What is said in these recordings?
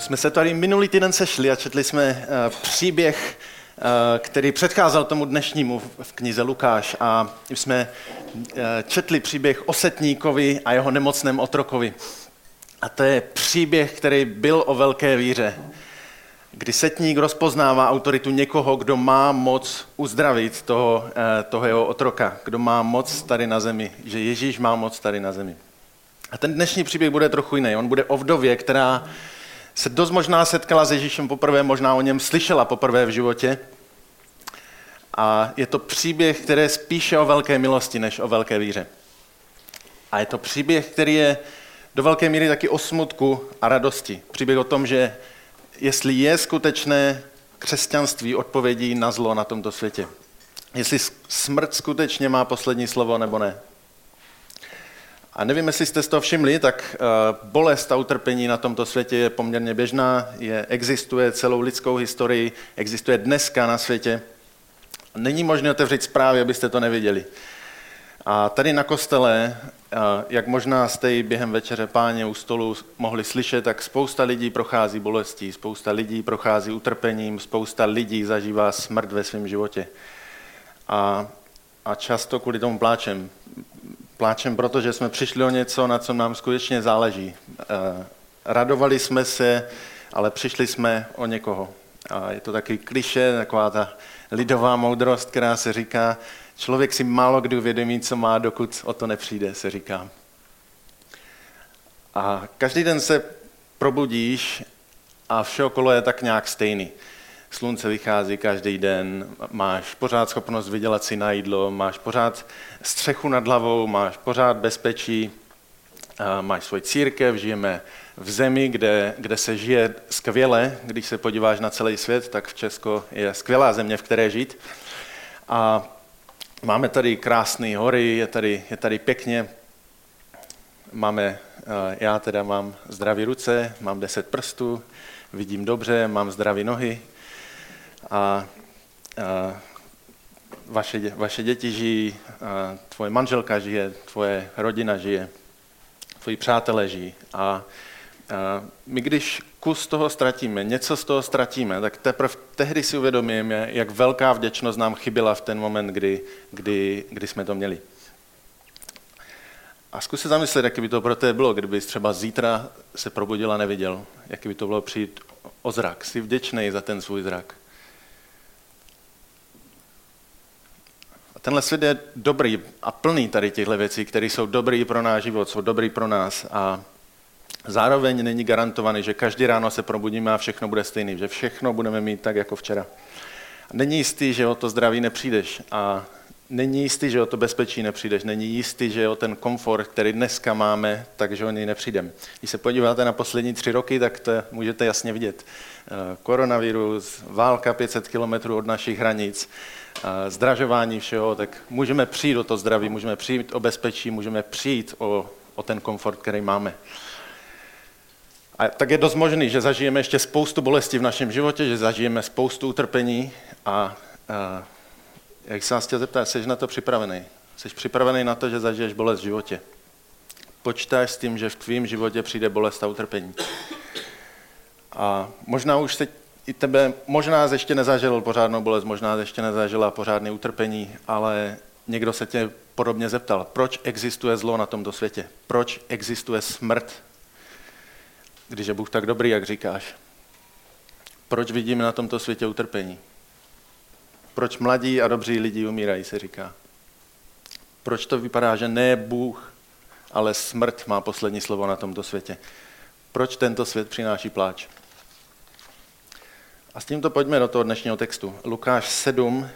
jsme se tady minulý týden sešli a četli jsme uh, příběh, uh, který předcházel tomu dnešnímu v knize Lukáš a jsme uh, četli příběh o setníkovi a jeho nemocném otrokovi. A to je příběh, který byl o velké víře, kdy setník rozpoznává autoritu někoho, kdo má moc uzdravit toho, toho jeho otroka, kdo má moc tady na zemi, že Ježíš má moc tady na zemi. A ten dnešní příběh bude trochu jiný. On bude o vdově, která se dost možná setkala s Ježíšem poprvé, možná o něm slyšela poprvé v životě. A je to příběh, který je spíše o velké milosti, než o velké víře. A je to příběh, který je do velké míry taky o smutku a radosti. Příběh o tom, že jestli je skutečné křesťanství odpovědí na zlo na tomto světě. Jestli smrt skutečně má poslední slovo nebo ne. A nevím, jestli jste z toho všimli, tak eh, bolest a utrpení na tomto světě je poměrně běžná, je, existuje celou lidskou historii, existuje dneska na světě. Není možné otevřít zprávy, abyste to neviděli. A tady na kostele, eh, jak možná jste i během večeře páně u stolu mohli slyšet, tak spousta lidí prochází bolestí, spousta lidí prochází utrpením, spousta lidí zažívá smrt ve svém životě. A, a často kvůli tomu pláčem. Pláčem, protože jsme přišli o něco, na co nám skutečně záleží. Eh, radovali jsme se, ale přišli jsme o někoho. A je to takový kliše, taková ta lidová moudrost, která se říká, člověk si málo kdy uvědomí, co má, dokud o to nepřijde, se říká. A každý den se probudíš a vše okolo je tak nějak stejný slunce vychází každý den, máš pořád schopnost vydělat si na jídlo, máš pořád střechu nad hlavou, máš pořád bezpečí, máš svůj církev, žijeme v zemi, kde, kde se žije skvěle. Když se podíváš na celý svět, tak v Česku je skvělá země, v které žít. A máme tady krásné hory, je tady, je tady pěkně. Máme, já teda mám zdravé ruce, mám deset prstů, vidím dobře, mám zdravé nohy, a, a vaše, vaše děti žijí, a tvoje manželka žije, tvoje rodina žije, tvoji přátelé žijí. A, a my když kus toho ztratíme, něco z toho ztratíme, tak teprve tehdy si uvědomíme, jak velká vděčnost nám chyběla v ten moment, kdy, kdy, kdy jsme to měli. A zkus se zamyslet, jaký by to pro tebe bylo, kdyby třeba zítra se probudila a neviděl. Jaký by to bylo přijít o zrak. Jsi vděčný za ten svůj zrak. Tenhle svět je dobrý a plný tady těchto věcí, které jsou dobrý pro náš život, jsou dobrý pro nás a zároveň není garantovaný, že každý ráno se probudíme a všechno bude stejný, že všechno budeme mít tak jako včera. Není jistý, že o to zdraví nepřijdeš a není jistý, že o to bezpečí nepřijdeš, není jistý, že o ten komfort, který dneska máme, takže o něj nepřijdem. Když se podíváte na poslední tři roky, tak to můžete jasně vidět. Eh, koronavirus, válka 500 kilometrů od našich hranic, zdražování všeho, tak můžeme přijít o to zdraví, můžeme přijít o bezpečí, můžeme přijít o, o ten komfort, který máme. A tak je dost možný, že zažijeme ještě spoustu bolesti v našem životě, že zažijeme spoustu utrpení a, a jak se vás chtěl zeptat, jsi na to připravený? Jsi připravený na to, že zažiješ bolest v životě? Počítáš s tím, že v tvém životě přijde bolest a utrpení. A možná už se i tebe možná ještě nezažil pořádnou bolest, možná ještě nezažila pořádné utrpení, ale někdo se tě podobně zeptal, proč existuje zlo na tomto světě? Proč existuje smrt, když je Bůh tak dobrý, jak říkáš? Proč vidíme na tomto světě utrpení? Proč mladí a dobří lidi umírají, se říká. Proč to vypadá, že ne Bůh, ale smrt má poslední slovo na tomto světě? Proč tento svět přináší pláč? A s tímto pojďme do toho dnešního textu. Lukáš 7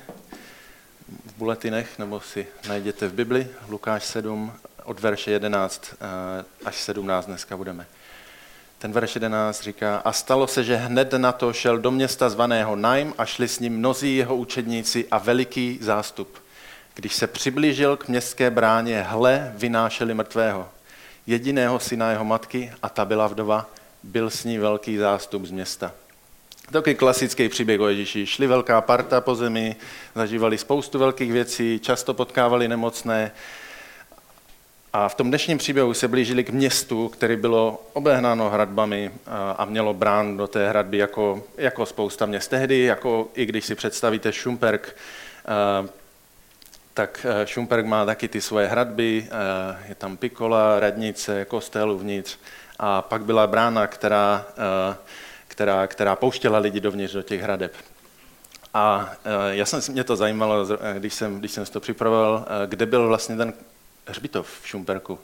v buletinech, nebo si najděte v Bibli, Lukáš 7 od verše 11 eh, až 17 dneska budeme. Ten verš 11 říká, a stalo se, že hned na to šel do města zvaného Najm a šli s ním mnozí jeho učedníci a veliký zástup. Když se přiblížil k městské bráně, hle, vynášeli mrtvého. Jediného syna jeho matky, a ta byla vdova, byl s ní velký zástup z města. Takový klasický příběh o Ježíši. Šli velká parta po zemi, zažívali spoustu velkých věcí, často potkávali nemocné A v tom dnešním příběhu se blížili k městu, který bylo obehnáno hradbami a mělo brán do té hradby jako, jako spousta měst. Tehdy, jako i když si představíte Šumperk, tak Šumperk má taky ty svoje hradby, je tam pikola, radnice, kostel uvnitř a pak byla brána, která, která, která pouštěla lidi dovnitř do těch hradeb. A já jsem, mě to zajímalo, když jsem, když jsem to připravoval, kde byl vlastně ten hřbitov v Šumperku.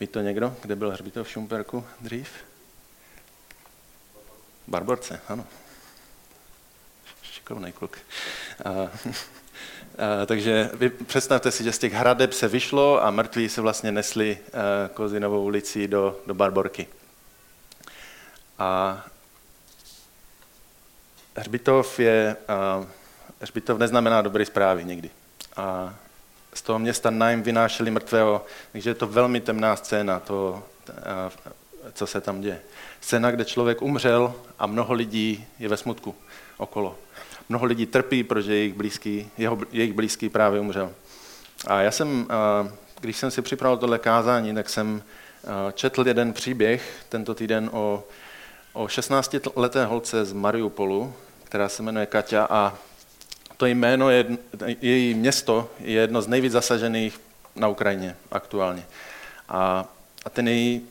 Ví to někdo, kde byl hřbitov v Šumperku dřív? Barborce, ano. Šikovný kluk. A, a, takže vy představte si, že z těch hradeb se vyšlo a mrtví se vlastně nesli Kozinovou ulicí do, do Barborky. A hřbitov je, a, hřbitov neznamená dobré zprávy nikdy. A z toho města Naim vynášeli mrtvého, takže je to velmi temná scéna, to, co se tam děje. Scéna, kde člověk umřel a mnoho lidí je ve smutku okolo. Mnoho lidí trpí, protože jejich blízký, jeho, jejich blízký právě umřel. A já jsem, když jsem si připravil tohle kázání, tak jsem četl jeden příběh tento týden o, o 16-leté holce z Mariupolu, která se jmenuje Kaťa a to jméno, je, její město je jedno z nejvíc zasažených na Ukrajině aktuálně. A, a ten její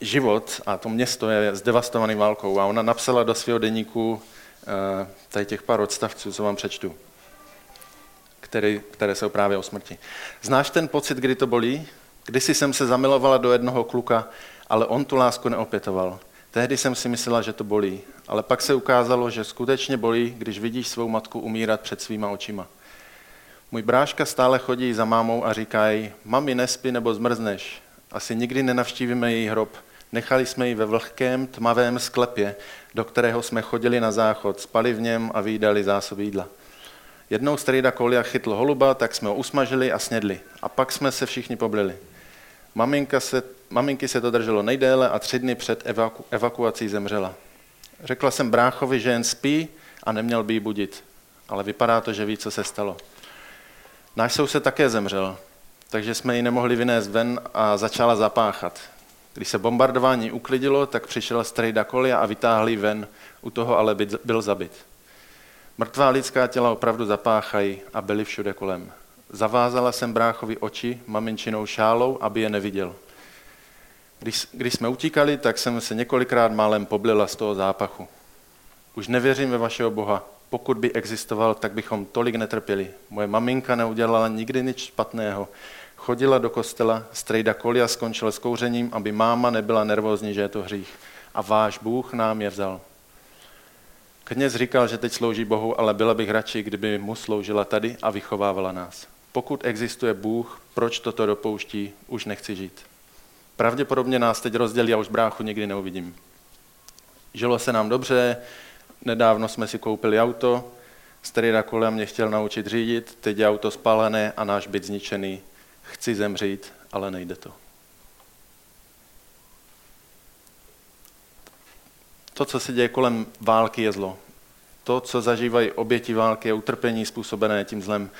život a to město je zdevastovaný válkou. A ona napsala do svého deníku uh, tady těch pár odstavců, co vám přečtu, který, které jsou právě o smrti. Znáš ten pocit, kdy to bolí? Kdysi jsem se zamilovala do jednoho kluka, ale on tu lásku neopětoval. Tehdy jsem si myslela, že to bolí, ale pak se ukázalo, že skutečně bolí, když vidíš svou matku umírat před svýma očima. Můj bráška stále chodí za mámou a říká jí, mami, nespí nebo zmrzneš. Asi nikdy nenavštívíme její hrob. Nechali jsme ji ve vlhkém, tmavém sklepě, do kterého jsme chodili na záchod, spali v něm a výdali zásoby jídla. Jednou strýda Kolia chytl holuba, tak jsme ho usmažili a snědli. A pak jsme se všichni poblili. Maminka se, maminky se to drželo nejdéle a tři dny před evaku, evakuací zemřela. Řekla jsem bráchovi, že jen spí a neměl by ji budit, ale vypadá to, že ví, co se stalo. Náš soused také zemřel, takže jsme ji nemohli vynést ven a začala zapáchat. Když se bombardování uklidilo, tak přišel strejda Kolia a vytáhl ji ven, u toho ale byl zabit. Mrtvá lidská těla opravdu zapáchají a byly všude kolem. Zavázala jsem bráchovi oči maminčinou šálou, aby je neviděl. Když, když jsme utíkali, tak jsem se několikrát málem poblila z toho zápachu. Už nevěřím ve vašeho Boha. Pokud by existoval, tak bychom tolik netrpěli. Moje maminka neudělala nikdy nic špatného. Chodila do kostela, strejda Kolia skončil s kouřením, aby máma nebyla nervózní, že je to hřích. A váš Bůh nám je vzal. Kněz říkal, že teď slouží Bohu, ale byla bych radši, kdyby mu sloužila tady a vychovávala nás. Pokud existuje Bůh, proč toto dopouští, už nechci žít. Pravděpodobně nás teď rozdělí a už bráchu nikdy neuvidím. Žilo se nám dobře, nedávno jsme si koupili auto, starý kolem mě chtěl naučit řídit, teď je auto spálené a náš byt zničený. Chci zemřít, ale nejde to. To, co se děje kolem války, je zlo. To, co zažívají oběti války, je utrpení způsobené tím zlem.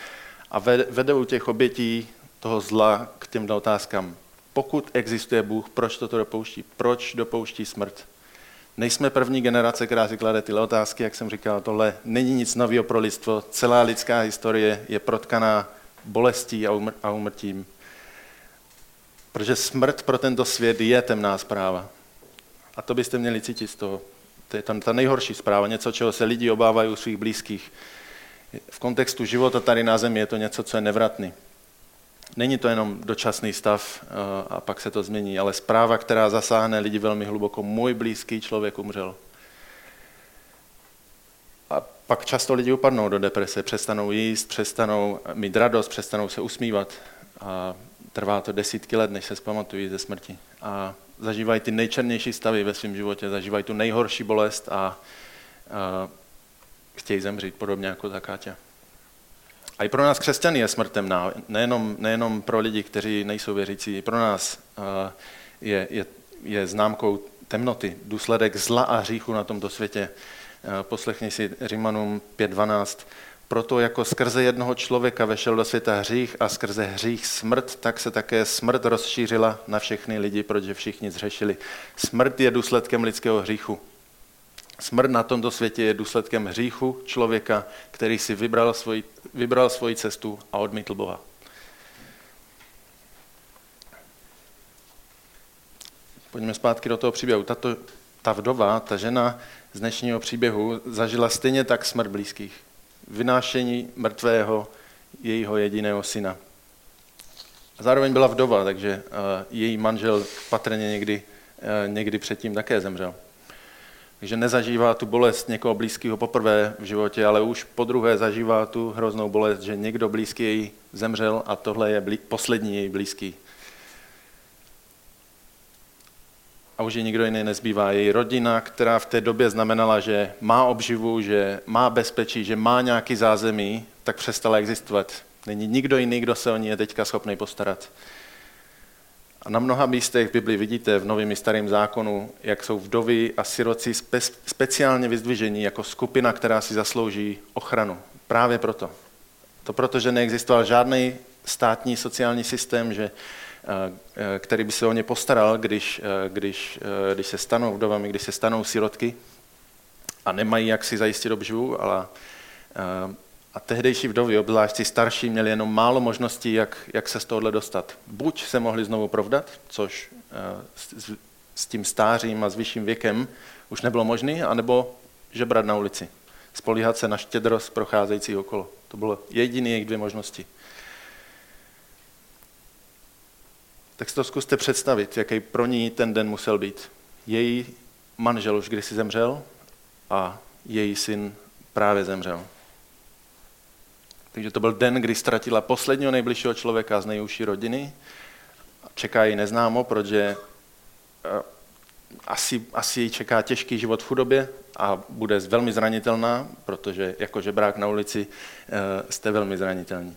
A vedou těch obětí toho zla k těm otázkám pokud existuje Bůh, proč toto dopouští? Proč dopouští smrt? Nejsme první generace, která si klade tyhle otázky, jak jsem říkal, tohle není nic nového pro lidstvo. Celá lidská historie je protkaná bolestí a umrtím. Protože smrt pro tento svět je temná zpráva. A to byste měli cítit z toho. To je ta nejhorší zpráva, něco, čeho se lidi obávají u svých blízkých. V kontextu života tady na zemi je to něco, co je nevratný. Není to jenom dočasný stav eh, a pak se to změní, ale zpráva, která zasáhne lidi velmi hluboko. Můj blízký člověk umřel. A pak často lidi upadnou do deprese, přestanou jíst, přestanou mít radost, přestanou se usmívat. A trvá to desítky let, než se zpamatují ze smrti. A zažívají ty nejčernější stavy ve svém životě, zažívají tu nejhorší bolest a, a chtějí zemřít, podobně jako ta Káťa. A i pro nás křesťany je smrt temná, nejenom, nejenom pro lidi, kteří nejsou věřící, i pro nás eh, je, je, je známkou temnoty, důsledek zla a hříchu na tomto světě. Eh, poslechni si Římanům 5.12. proto jako skrze jednoho člověka vešel do světa hřích a skrze hřích smrt, tak se také smrt rozšířila na všechny lidi, protože všichni zřešili. Smrt je důsledkem lidského hříchu. Smrt na tomto světě je důsledkem hříchu člověka, který si vybral svoji, vybral svoji cestu a odmítl Boha. Pojďme zpátky do toho příběhu. Tato, ta vdova, ta žena z dnešního příběhu zažila stejně tak smrt blízkých. Vynášení mrtvého jejího jediného syna. Zároveň byla vdova, takže její manžel patrně někdy, někdy předtím také zemřel. Takže nezažívá tu bolest někoho blízkého poprvé v životě, ale už po druhé zažívá tu hroznou bolest, že někdo blízký její zemřel a tohle je blí, poslední její blízký. A už ji nikdo jiný nezbývá. Její rodina, která v té době znamenala, že má obživu, že má bezpečí, že má nějaký zázemí, tak přestala existovat. Není nikdo jiný, kdo se o ní je teďka schopný postarat. A na mnoha místech v Bibli vidíte v Novém i Starém zákonu, jak jsou vdovy a siroci spe, speciálně vyzdvižení jako skupina, která si zaslouží ochranu. Právě proto. To proto, že neexistoval žádný státní sociální systém, že, eh, eh, který by se o ně postaral, když, eh, když, když se stanou vdovami, když se stanou sirotky a nemají jak si zajistit obživu, ale a tehdejší vdovy, obzvlášť starší, měli jenom málo možností, jak, jak se z tohohle dostat. Buď se mohli znovu provdat, což eh, s, s tím stářím a s vyšším věkem už nebylo možné, anebo žebrat na ulici. Spolíhat se na štědrost procházející okolo. To bylo jediné jejich dvě možnosti. Tak si to zkuste představit, jaký pro ní ten den musel být. Její manžel už kdysi zemřel a její syn právě zemřel. Takže to byl den, kdy ztratila posledního nejbližšího člověka z nejúžší rodiny. Čeká ji neznámo, protože eh, asi, asi ji čeká těžký život v chudobě a bude velmi zranitelná, protože jako žebrák na ulici eh, jste velmi zranitelní.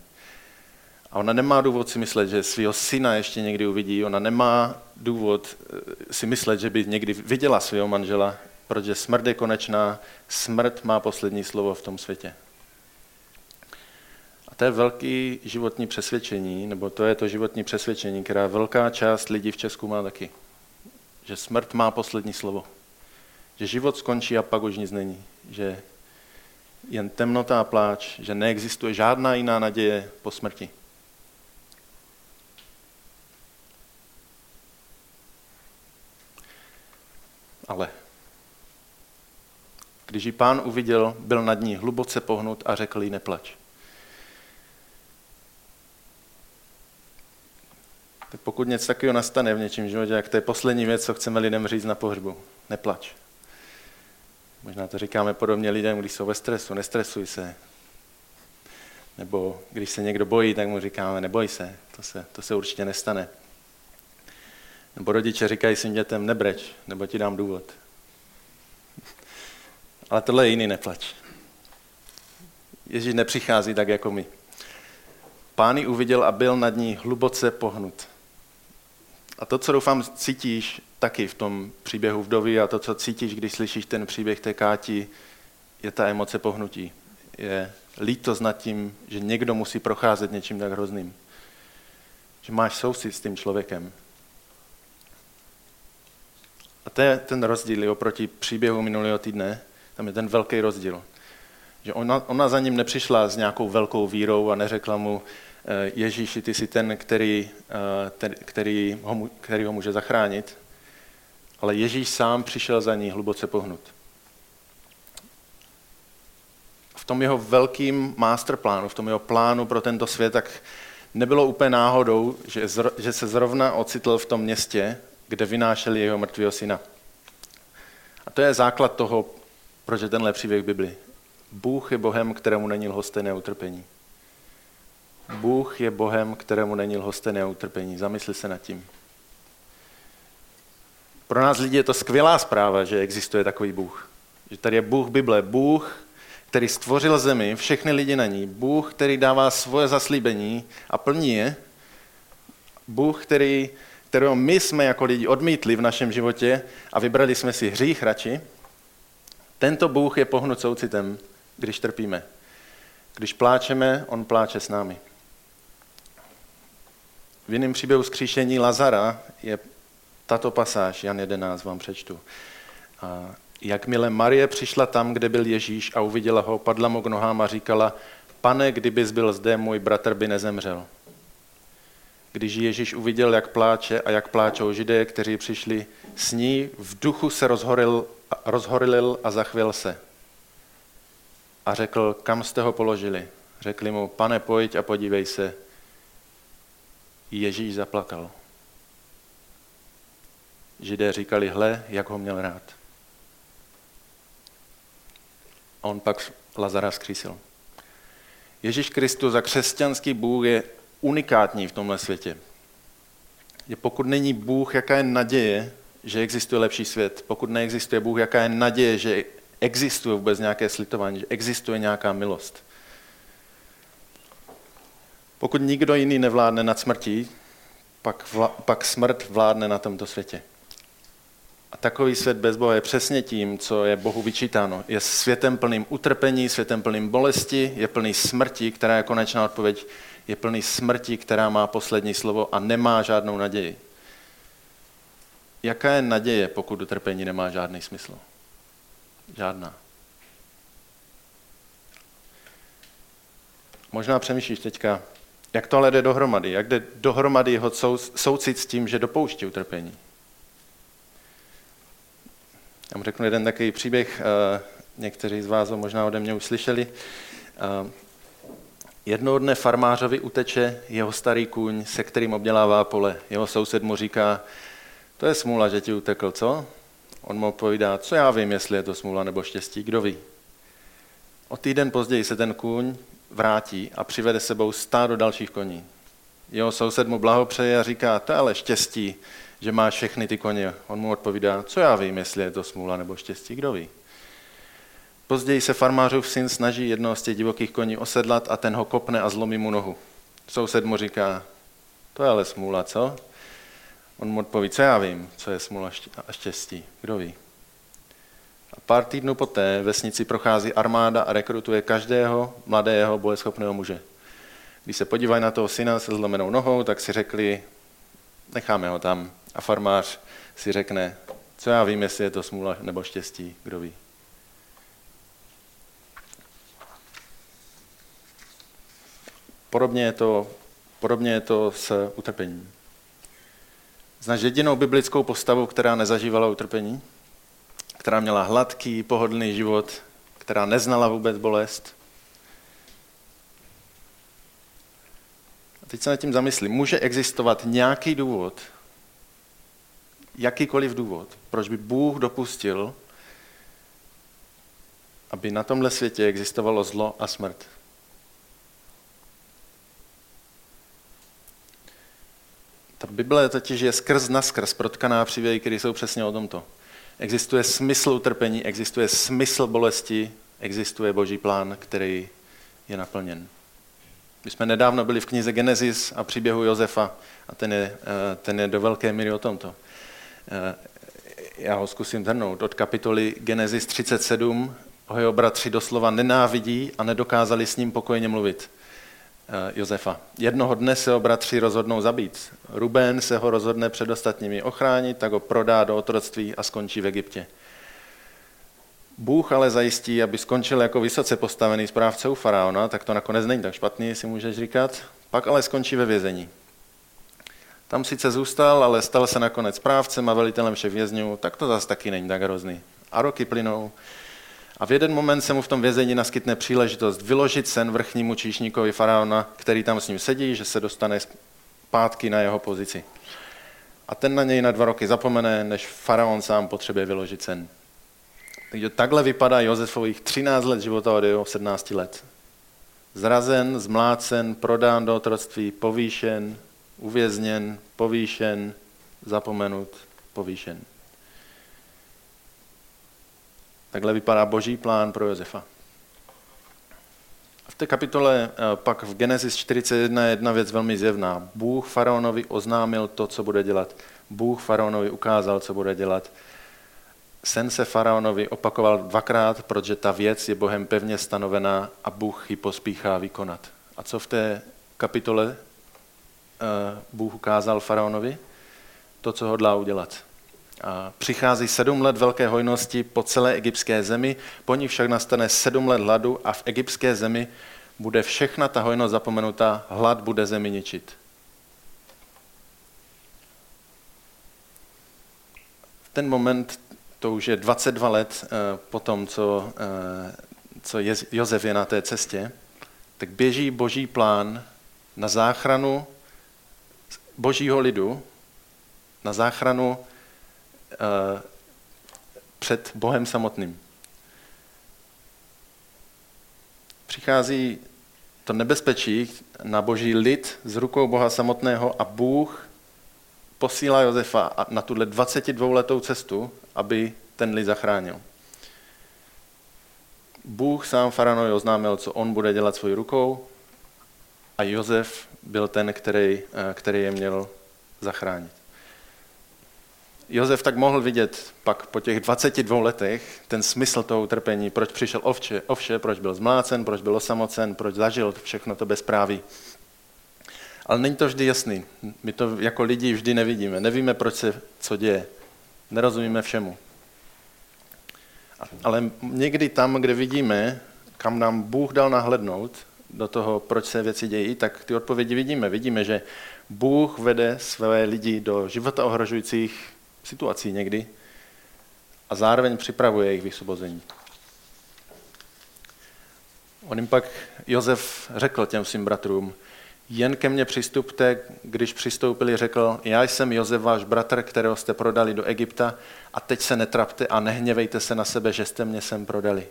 A ona nemá důvod si myslet, že svého syna ještě někdy uvidí, ona nemá důvod eh, si myslet, že by někdy viděla svého manžela, protože smrt je konečná, smrt má poslední slovo v tom světě to je velký životní přesvědčení, nebo to je to životní přesvědčení, která velká část lidí v Česku má taky. Že smrt má poslední slovo. Že život skončí a pak už nic není. Že jen temnota a pláč, že neexistuje žádná jiná naděje po smrti. Ale když ji pán uviděl, byl nad ní hluboce pohnut a řekl jí neplač. Tak pokud něco takového nastane v něčím životě, jak to je poslední věc, co chceme lidem říct na pohřbu. Neplač. Možná to říkáme podobně lidem, když jsou ve stresu, nestresuj se. Nebo když se někdo bojí, tak mu říkáme, neboj se, to se, to se určitě nestane. Nebo rodiče říkají svým dětem, nebreč, nebo ti dám důvod. Ale tohle je jiný neplač. Ježíš nepřichází tak jako my. Pán ji uviděl a byl nad ní hluboce pohnut. A to, co doufám cítíš taky v tom příběhu vdovy a to, co cítíš, když slyšíš ten příběh té káti, je ta emoce pohnutí. Je lítost nad tím, že někdo musí procházet něčím tak hrozným. Že máš soucit s tím člověkem. A to je ten rozdíl oproti příběhu minulého týdne. Tam je ten velký rozdíl. Že ona, ona za ním nepřišla s nějakou velkou vírou a neřekla mu, Ježíši, ty jsi ten, který, eh, který, ho, který ho může zachránit, ale Ježíš sám přišel za ní hluboce pohnut. V tom jeho velkým masterplánu, v tom jeho plánu pro tento svět, tak nebylo úplně náhodou, že, že se zrovna ocitl v tom městě, kde vynášeli jeho mrtvého syna. A to je základ toho, proč je tenhle příběh Bibli. Bůh je Bohem, kterému není lhostejné utrpení. Bůh je Bohem, kterému není lhostené utrpení. Zamysli se nad tím. Pro nás lidi je to skvělá zpráva, že existuje takový Bůh. Že tady je Bůh Bible, Bůh, který stvořil zemi, všechny lidi na ní, Bůh, který dává svoje zaslíbení a plní je, Bůh, který, kterého my jsme jako lidi odmítli v našem životě a vybrali jsme si hřích radši, tento Bůh je pohnut soucitem, když trpíme. Když pláčeme, on pláče s námi. V jiném příběhu zkříšení Lazara je tato pasáž, Jan 11 vám přečtu. A jakmile Marie přišla tam, kde byl Ježíš a uviděla ho, padla mu k nohám a říkala, pane, kdybys byl zde, můj bratr by nezemřel. Když Ježíš uviděl, jak pláče a jak pláčou židé, kteří přišli s ní, v duchu se rozhoril, rozhorilil a zachvěl se. A řekl, kam jste ho položili? Řekli mu, pane, pojď a podívej se. Ježíš zaplakal. Židé říkali, hle, jak ho měl rád. A on pak Lazara zkřísil. Ježíš Kristus a křesťanský Bůh je unikátní v tomhle světě. Je pokud není Bůh, jaká je naděje, že existuje lepší svět, pokud neexistuje Bůh, jaká je naděje, že existuje vůbec nějaké slitování, že existuje nějaká milost. Pokud nikdo jiný nevládne nad smrtí, pak, vla, pak smrt vládne na tomto světě. A takový svět bez Boha je přesně tím, co je Bohu vyčítáno. Je světem plným utrpení, světem plným bolesti, je plný smrti, která je konečná odpověď, je plný smrti, která má poslední slovo a nemá žádnou naději. Jaká je naděje, pokud utrpení nemá žádný smysl? Žádná. Možná přemýšlíš teďka, jak to ale jde dohromady? Jak jde dohromady jeho soucit s tím, že dopouští utrpení? Já mu řeknu jeden takový příběh, eh, někteří z vás ho možná ode mě už slyšeli. Eh, jednoho dne farmářovi uteče jeho starý kůň, se kterým obdělává pole. Jeho soused mu říká, to je smůla, že ti utekl, co? On mu povídá, co já vím, jestli je to smůla nebo štěstí, kdo ví. O týden později se ten kůň vrátí a přivede sebou stádo dalších koní. Jeho soused mu blahopřeje a říká, to ale štěstí, že máš všechny ty koně. On mu odpovídá, co já vím, jestli je to smůla nebo štěstí, kdo ví. Později se farmářův syn snaží jednoho z těch divokých koní osedlat a ten ho kopne a zlomí mu nohu. Soused mu říká, to je ale smůla, co? On mu odpoví, co já vím, co je smůla a štěstí, kdo ví. A pár týdnů poté vesnici prochází armáda a rekrutuje každého mladého bojeschopného muže. Když se podívají na toho syna se zlomenou nohou, tak si řekli, necháme ho tam. A farmář si řekne, co já vím, jestli je to smůla nebo štěstí, kdo ví. Podobně je to, podobně je to s utrpením. Znáš jedinou biblickou postavu, která nezažívala utrpení? Která měla hladký, pohodlný život, která neznala vůbec bolest? A teď se nad tím zamyslím. Může existovat nějaký důvod, jakýkoliv důvod, proč by Bůh dopustil, aby na tomhle světě existovalo zlo a smrt? Ta Bible totiž je skrz na skrz protkaná příběhy, které jsou přesně o tomto. Existuje smysl utrpení, existuje smysl bolesti, existuje boží plán, který je naplněn. My jsme nedávno byli v knize Genesis a příběhu Josefa a ten je, eh, ten je do velké míry o tomto. Eh, já ho zkusím zhrnout. Od kapitoly Genesis 37 ho jeho bratři doslova nenávidí a nedokázali s ním pokojně mluvit. Eh, Josefa. Jednoho dne se ho bratři rozhodnou zabít. Ruben se ho rozhodne před ostatními ochránit, tak ho prodá do otroctví a skončí v Egyptě. Bůh ale zajistí, aby skončil jako vysoce postavený správce u faraona, tak to nakonec není tak špatný, si můžeš říkat. Pak ale skončí ve vězení. Tam sice zůstal, ale stal se nakonec správcem a velitelem všech vězňů, tak to zase taky není tak hrozný. A roky plynou a v jeden moment se mu v tom vězení naskytne příležitost vyložit sen vrchnímu číšníkovi faraona, který tam s ním sedí, že se dostane zpátky na jeho pozici. A ten na něj na dva roky zapomene, než faraon sám potřebuje vyložit sen. Takže takhle vypadá Josefových 13 let života od jeho 17 let. Zrazen, zmlácen, prodán do otroctví, povýšen, uvězněn, povýšen, zapomenut, povýšen. Takhle vypadá boží plán pro Josefa. V té kapitole eh, pak v Genesis 41 je jedna věc velmi zjevná. Bůh faraonovi oznámil to, co bude dělat. Bůh faraonovi ukázal, co bude dělat. sen se faraonovi opakoval dvakrát, protože ta věc je Bohem pevně stanovená a Bůh ji pospíchá vykonat. A co v té kapitole uh, Bůh ukázal faraonovi? To, co hodlá udělat. Přichází sedm let velké hojnosti po celé egyptské zemi, po ní však nastane sedm let hladu a v egyptské zemi bude všechna ta hojnost zapomenutá, hlad bude zemi ničit. V ten moment, to už je 22 let eh, po tom, co, eh, co Jozef je na té cestě, tak běží boží plán na záchranu božího lidu, na záchranu před Bohem samotným. Přichází to nebezpečí na boží lid z rukou Boha samotného a Bůh posílá Josefa na tuhle 22-letou cestu, aby ten lid zachránil. Bůh sám faraonovi oznámil, co on bude dělat svojí rukou a Josef byl ten, který, eh, který je měl zachránit. Josef tak mohl vidět pak po těch 22 letech ten smysl toho utrpení, proč přišel ovče, ovše, proč byl zmlácen, proč byl osamocen, proč zažil všechno to bezpráví. Ale není to vždy jasný. My to jako lidi vždy nevidíme. Nevíme, proč se co děje. Nerozumíme všemu. Ale někdy tam, kde vidíme, kam nám Bůh dal nahlednout do toho, proč se věci dějí, tak ty odpovědi vidíme. Vidíme, že Bůh vede své lidi do života ohrožujících situací někdy a zároveň připravuje jejich vysvobození. On jim pak Josef řekl těm svým bratrům, jen ke mně přistupte, když přistoupili, řekl, já jsem Josef, váš bratr, kterého jste prodali do Egypta a teď se netrapte a nehněvejte se na sebe, že jste mě sem prodali.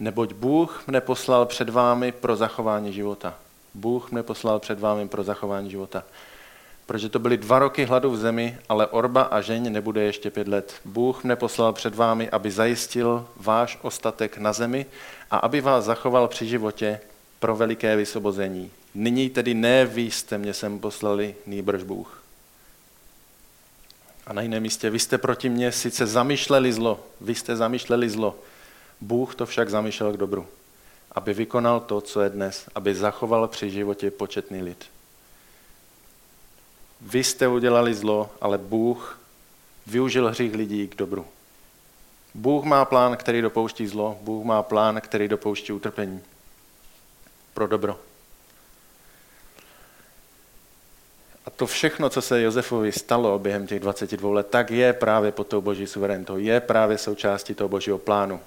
Neboť Bůh mne poslal před vámi pro zachování života. Bůh mne poslal před vámi pro zachování života protože to byly dva roky hladu v zemi, ale orba a žeň nebude ještě pět let. Bůh mne poslal před vámi, aby zajistil váš ostatek na zemi a aby vás zachoval při životě pro veliké vysobození. Nyní tedy ne vy jste mě sem poslali, nýbrž Bůh. A na jiném místě, vy jste proti mně sice zamýšleli zlo, vy jste zamýšleli zlo, Bůh to však zamýšlel k dobru, aby vykonal to, co je dnes, aby zachoval při životě početný lid. Vy jste udělali zlo, ale Bůh využil hřích lidí k dobru. Bůh má plán, který dopouští zlo, Bůh má plán, který dopouští utrpení. Pro dobro. A to všechno, co se Josefovi stalo během těch 22 let, tak je právě pod tou boží suverenitou, je právě součástí toho božího plánu.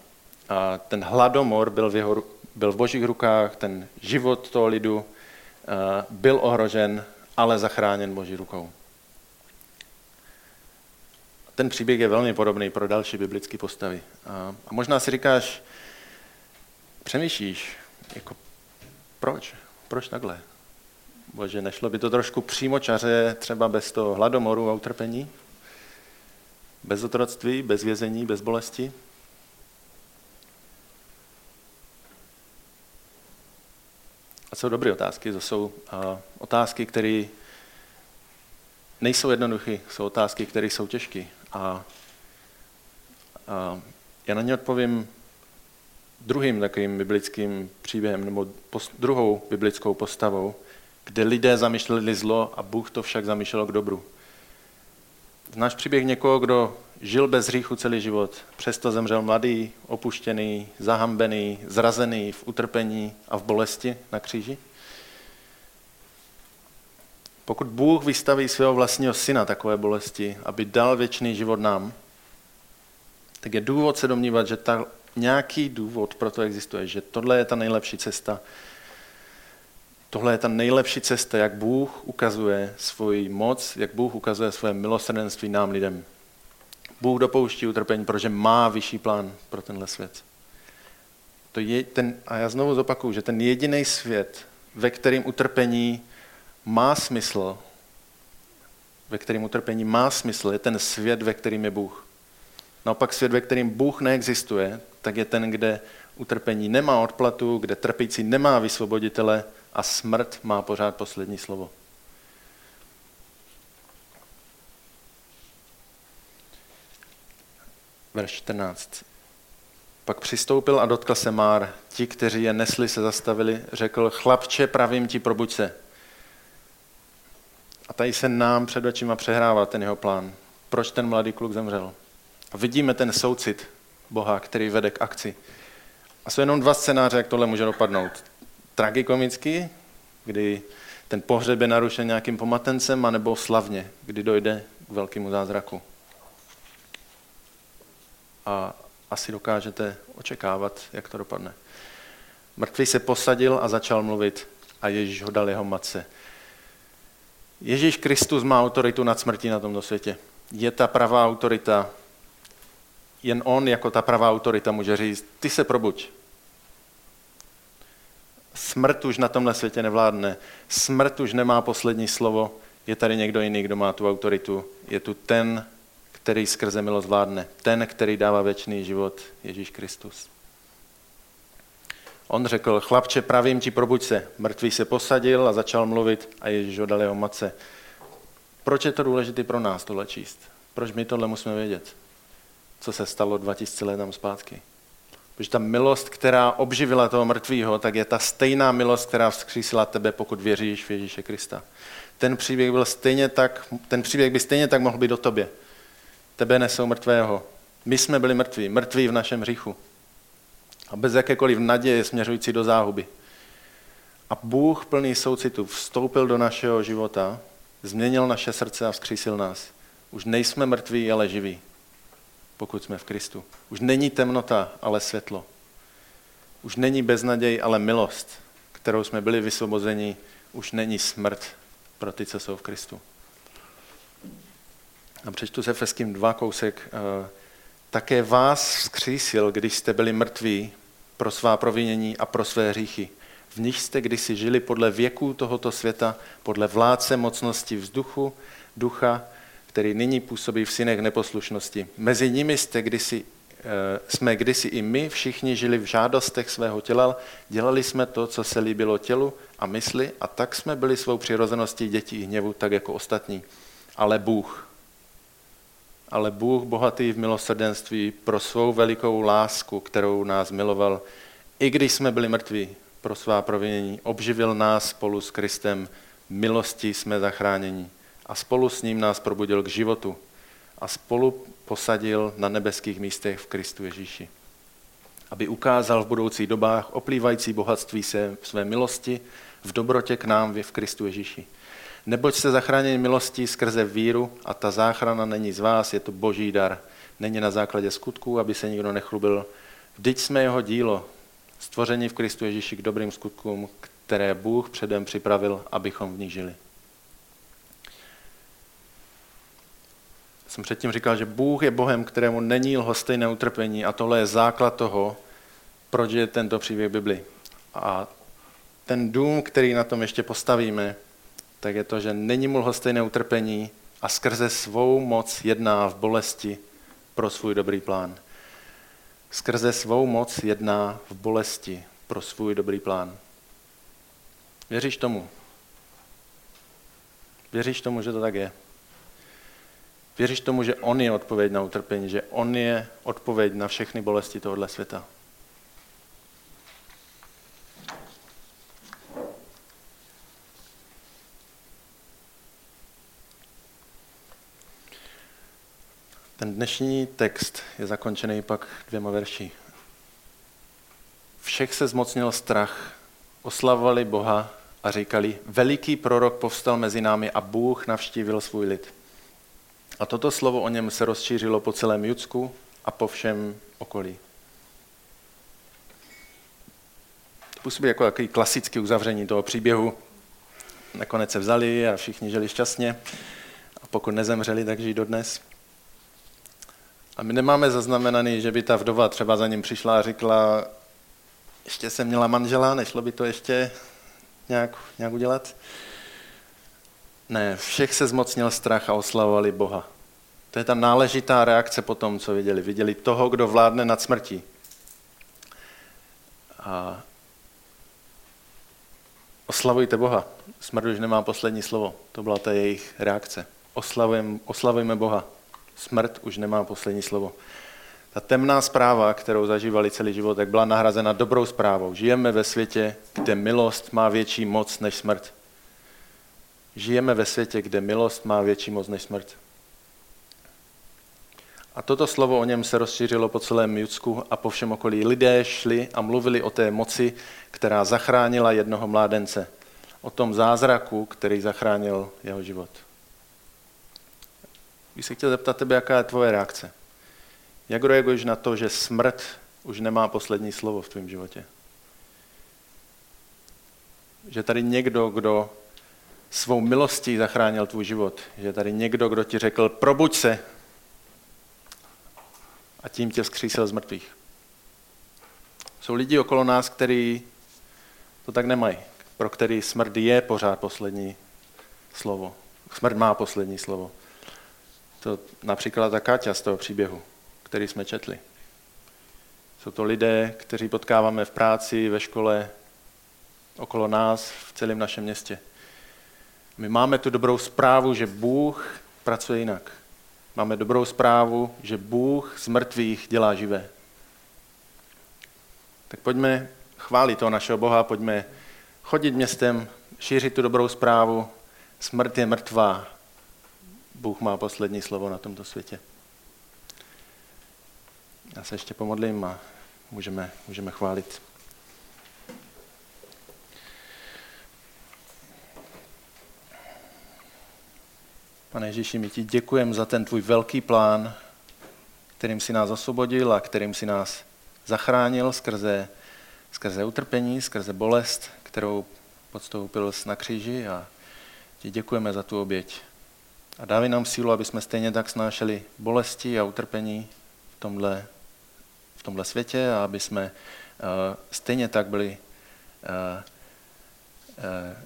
A ten hladomor byl v, jeho, byl v božích rukách, ten život toho lidu byl ohrožen ale zachráněn Boží rukou. Ten příběh je velmi podobný pro další biblické postavy. A, možná si říkáš, přemýšlíš, jako proč? Proč takhle? Bože, nešlo by to trošku přímočaře, třeba bez toho hladomoru a utrpení? Bez otroctví, bez vězení, bez bolesti? A jsou dobré otázky, to jsou uh, otázky, které nejsou jednoduché, jsou otázky, které jsou těžké. A, a já na ně odpovím druhým takovým biblickým příběhem, nebo post, druhou biblickou postavou, kde lidé zamýšleli zlo a Bůh to však zamýšlel k dobru. Znáš příběh někoho, kdo žil bez hříchu celý život, přesto zemřel mladý, opuštěný, zahambený, zrazený v utrpení a v bolesti na kříži? Pokud Bůh vystaví svého vlastního syna takové bolesti, aby dal věčný život nám, tak je důvod se domnívat, že ta, nějaký důvod pro to existuje, že tohle je ta nejlepší cesta. Tohle je ta nejlepší cesta, jak Bůh ukazuje svoji moc, jak Bůh ukazuje své milosrdenství nám lidem. Bůh dopouští utrpení, protože má vyšší plán pro tenhle svět. To je ten, a já znovu zopakuju, že ten jediný svět, ve kterým utrpení má smysl, ve kterým utrpení má smysl, je ten svět, ve kterým je Bůh. Naopak svět, ve kterým Bůh neexistuje, tak je ten, kde utrpení nemá odplatu, kde trpící nemá vysvoboditele a smrt má pořád poslední slovo. Verš 14. Pak přistoupil a dotkl se Már. Ti, kteří je nesli, se zastavili. Řekl, chlapče, pravím ti, probuď se. A tady se nám před očima přehrává ten jeho plán. Proč ten mladý kluk zemřel? A vidíme ten soucit Boha, který vede k akci. A jsou jenom dva scénáře, jak tohle může dopadnout. Tragikomicky, kdy ten pohřeb je narušen nějakým pomatencem, anebo slavně, kdy dojde k velkému zázraku. A asi dokážete očekávat, jak to dopadne. Mrtvý se posadil a začal mluvit a Ježíš ho dal jeho matce. Ježíš Kristus má autoritu nad smrtí na tomto světě. Je ta pravá autorita. Jen on jako ta pravá autorita může říct, ty se probuď. Smrt už na tomhle světě nevládne. Smrt už nemá poslední slovo. Je tady někdo jiný, kdo má tu autoritu. Je tu ten, který skrze milost vládne. Ten, který dává věčný život, Ježíš Kristus. On řekl, chlapče, pravím ti, probuď se. Mrtvý se posadil a začal mluvit a Ježíš ho dal jeho matce. Proč je to důležité pro nás tohle číst? Proč my tohle musíme vědět? Co se stalo 2000 let tam zpátky? Protože ta milost, která obživila toho mrtvého, tak je ta stejná milost, která vzkřísila tebe, pokud věříš v Ježíše Krista. Ten příběh, byl stejně tak, ten příběh by stejně tak mohl být o tobě. Tebe nesou mrtvého. My jsme byli mrtví, mrtví v našem hříchu. A bez jakékoliv naděje směřující do záhuby. A Bůh plný soucitu vstoupil do našeho života, změnil naše srdce a vzkřísil nás. Už nejsme mrtví, ale živí pokud jsme v Kristu. Už není temnota, ale světlo. Už není beznaděj, ale milost, kterou jsme byli vysvobozeni. Už není smrt pro ty, co jsou v Kristu. A přečtu se Feským dva kousek. Eh, také vás vzkřísil, když jste byli mrtví pro svá provinění a pro své hříchy. V nich jste kdysi žili podle věků tohoto světa, podle vládce mocnosti vzduchu, ducha, který nyní působí v synech neposlušnosti. Mezi nimi jste kdysi, eh, jsme kdysi i my všichni žili v žádostech svého těla, dělali jsme to, co se líbilo tělu a mysli a tak jsme byli svou přirozeností dětí hněvu, tak jako ostatní. Ale Bůh, ale Bůh bohatý v milosrdenství pro svou velikou lásku, kterou nás miloval, i když jsme byli mrtví pro svá provinění, obživil nás spolu s Kristem, milosti jsme zachráněni a spolu s ním nás probudil k životu a spolu posadil na nebeských místech v Kristu Ježíši. Aby ukázal v budoucích dobách oplývající bohatství se v své milosti v dobrotě k nám v Kristu Ježíši. Neboť jste zachráněni milostí skrze víru a ta záchrana není z vás, je to boží dar. Není na základě skutků, aby se nikdo nechlubil. Vždyť jsme jeho dílo, stvoření v Kristu Ježíši k dobrým skutkům, které Bůh předem připravil, abychom v nich žili. jsem předtím říkal, že Bůh je Bohem, kterému není lhostejné utrpení a tohle je základ toho, proč je tento příběh Bibli. A ten dům, který na tom ještě postavíme, tak je to, že není mu lhostejné utrpení a skrze svou moc jedná v bolesti pro svůj dobrý plán. Skrze svou moc jedná v bolesti pro svůj dobrý plán. Věříš tomu? Věříš tomu, že to tak je? Věříš tomu, že On je odpověď na utrpení, že On je odpověď na všechny bolesti tohoto světa. Ten dnešní text je zakončený pak dvěma verši. Všech se zmocnil strach, oslavovali Boha a říkali, veliký prorok povstal mezi námi a Bůh navštívil svůj lid. A toto slovo o něm se rozšířilo po celém Judsku a po všem okolí. To působí jako takový klasický uzavření toho příběhu. Nakonec se vzali a všichni žili šťastně. A pokud nezemřeli, tak žijí dodnes. A my nemáme zaznamenaný, že by ta vdova třeba za ním přišla a řekla, ještě jsem měla manžela, nešlo by to ještě nějak, nějak udělat? Ne, všech se zmocnil strach a oslavovali Boha. To je ta náležitá reakce po tom, co viděli. Viděli toho, kdo vládne nad smrtí. A oslavujte Boha. Smrt už nemá poslední slovo. To byla ta jejich reakce. Oslavujeme, oslavujeme Boha. Smrt už nemá poslední slovo. Ta temná zpráva, kterou zažívali celý život, tak byla nahrazena dobrou zprávou. Žijeme ve světě, kde milost má větší moc než smrt. Žijeme ve světě, kde milost má větší moc než smrt. A toto slovo o něm se rozšířilo po celém Judsku a po všem okolí. Lidé šli a mluvili o té moci, která zachránila jednoho mládence. O tom zázraku, který zachránil jeho život. Bych se chtěl zeptat tebe, jaká je tvoje reakce. Jak reaguješ na to, že smrt už nemá poslední slovo v tvém životě? Že tady někdo, kdo svou milostí zachránil tvůj život. Že tady někdo, kdo ti řekl, probuď se, a tím tě vzkřísil z mrtvých. Jsou lidi okolo nás, kteří to tak nemají, pro který smrt je pořád poslední slovo. Smrt má poslední slovo. To například ta Káťa z toho příběhu, který jsme četli. Jsou to lidé, kteří potkáváme v práci, ve škole, okolo nás, v celém našem městě. My máme tu dobrou zprávu, že Bůh pracuje jinak. Máme dobrou zprávu, že Bůh z mrtvých dělá živé. Tak pojďme chválit toho našeho Boha, pojďme chodit městem, šířit tu dobrou zprávu. Smrt je mrtvá. Bůh má poslední slovo na tomto světě. Já se ještě pomodlím a můžeme, můžeme chválit. Pane Ježíši, my ti děkujeme za ten tvůj velký plán, kterým si nás osvobodil a kterým si nás zachránil skrze, skrze utrpení, skrze bolest, kterou podstoupil na kříži a ti děkujeme za tu oběť. A dávej nám sílu, aby jsme stejně tak snášeli bolesti a utrpení v tomhle, v tomhle světě a aby jsme uh, stejně tak byli uh, uh,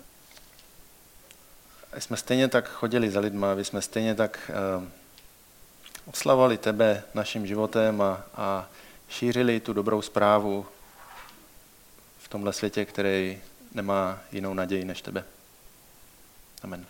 jsme stejně tak chodili za lidma, aby jsme stejně tak uh, oslavovali tebe naším životem a, a šířili tu dobrou zprávu v tomhle světě, který nemá jinou naději než tebe. Amen.